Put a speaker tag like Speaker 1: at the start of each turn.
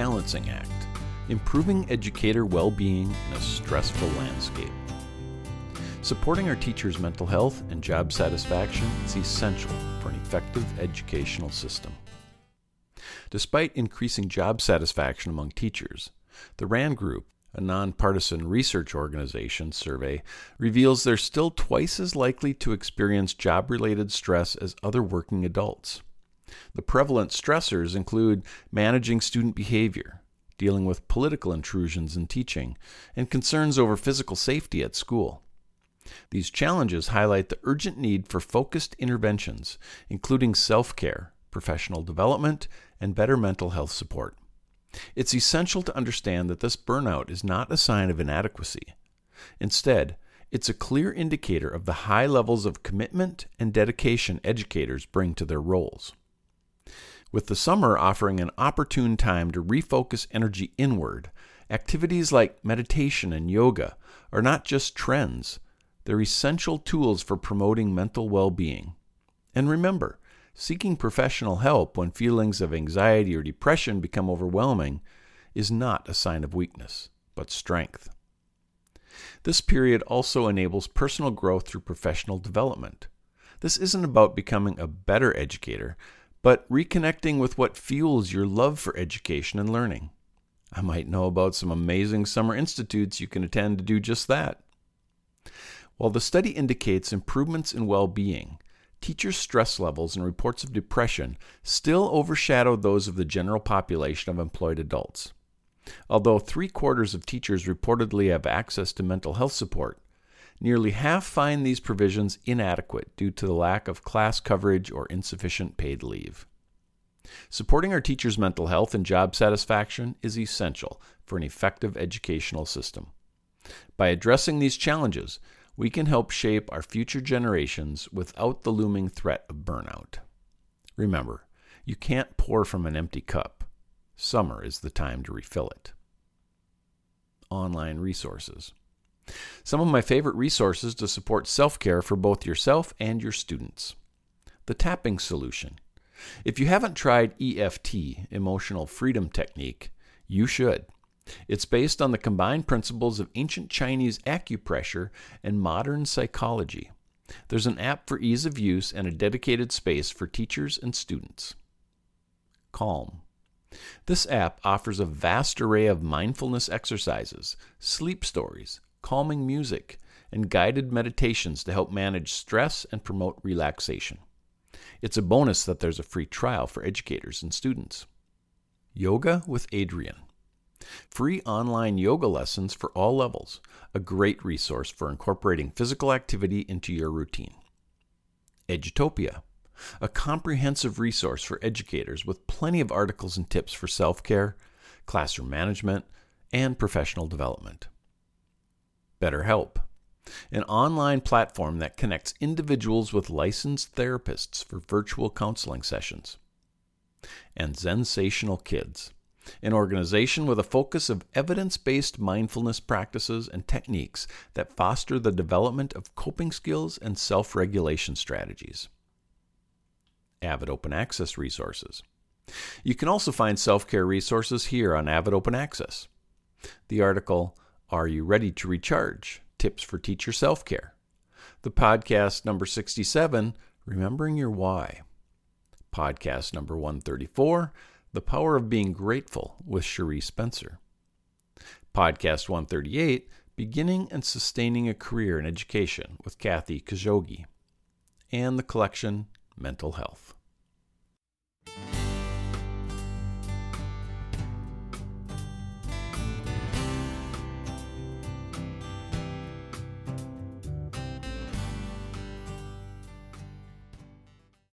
Speaker 1: Balancing Act Improving Educator Well Being in a Stressful Landscape. Supporting our teachers' mental health and job satisfaction is essential for an effective educational system. Despite increasing job satisfaction among teachers, the RAND Group, a nonpartisan research organization survey, reveals they're still twice as likely to experience job related stress as other working adults. The prevalent stressors include managing student behavior, dealing with political intrusions in teaching, and concerns over physical safety at school. These challenges highlight the urgent need for focused interventions, including self care, professional development, and better mental health support. It's essential to understand that this burnout is not a sign of inadequacy. Instead, it's a clear indicator of the high levels of commitment and dedication educators bring to their roles. With the summer offering an opportune time to refocus energy inward, activities like meditation and yoga are not just trends, they're essential tools for promoting mental well being. And remember, seeking professional help when feelings of anxiety or depression become overwhelming is not a sign of weakness, but strength. This period also enables personal growth through professional development. This isn't about becoming a better educator, but reconnecting with what fuels your love for education and learning. I might know about some amazing summer institutes you can attend to do just that. While the study indicates improvements in well being, teachers' stress levels and reports of depression still overshadow those of the general population of employed adults. Although three quarters of teachers reportedly have access to mental health support, nearly half find these provisions inadequate due to the lack of class coverage or insufficient paid leave. Supporting our teachers' mental health and job satisfaction is essential for an effective educational system. By addressing these challenges, we can help shape our future generations without the looming threat of burnout. Remember, you can't pour from an empty cup. Summer is the time to refill it. Online resources. Some of my favorite resources to support self care for both yourself and your students. The tapping solution. If you haven't tried EFT, Emotional Freedom Technique, you should. It's based on the combined principles of ancient Chinese acupressure and modern psychology. There's an app for ease of use and a dedicated space for teachers and students. Calm. This app offers a vast array of mindfulness exercises, sleep stories, calming music, and guided meditations to help manage stress and promote relaxation. It's a bonus that there's a free trial for educators and students. Yoga with Adriene. Free online yoga lessons for all levels, a great resource for incorporating physical activity into your routine. Edutopia, a comprehensive resource for educators with plenty of articles and tips for self care, classroom management, and professional development. BetterHelp, an online platform that connects individuals with licensed therapists for virtual counseling sessions. And Zensational Kids, an organization with a focus of evidence based mindfulness practices and techniques that foster the development of coping skills and self regulation strategies. Avid Open Access resources. You can also find self care resources here on Avid Open Access. The article, are You Ready to Recharge? Tips for Teacher Self Care. The podcast number 67, Remembering Your Why. Podcast number 134, The Power of Being Grateful with Cherie Spencer. Podcast 138, Beginning and Sustaining a Career in Education with Kathy Kajogi. And the collection, Mental Health.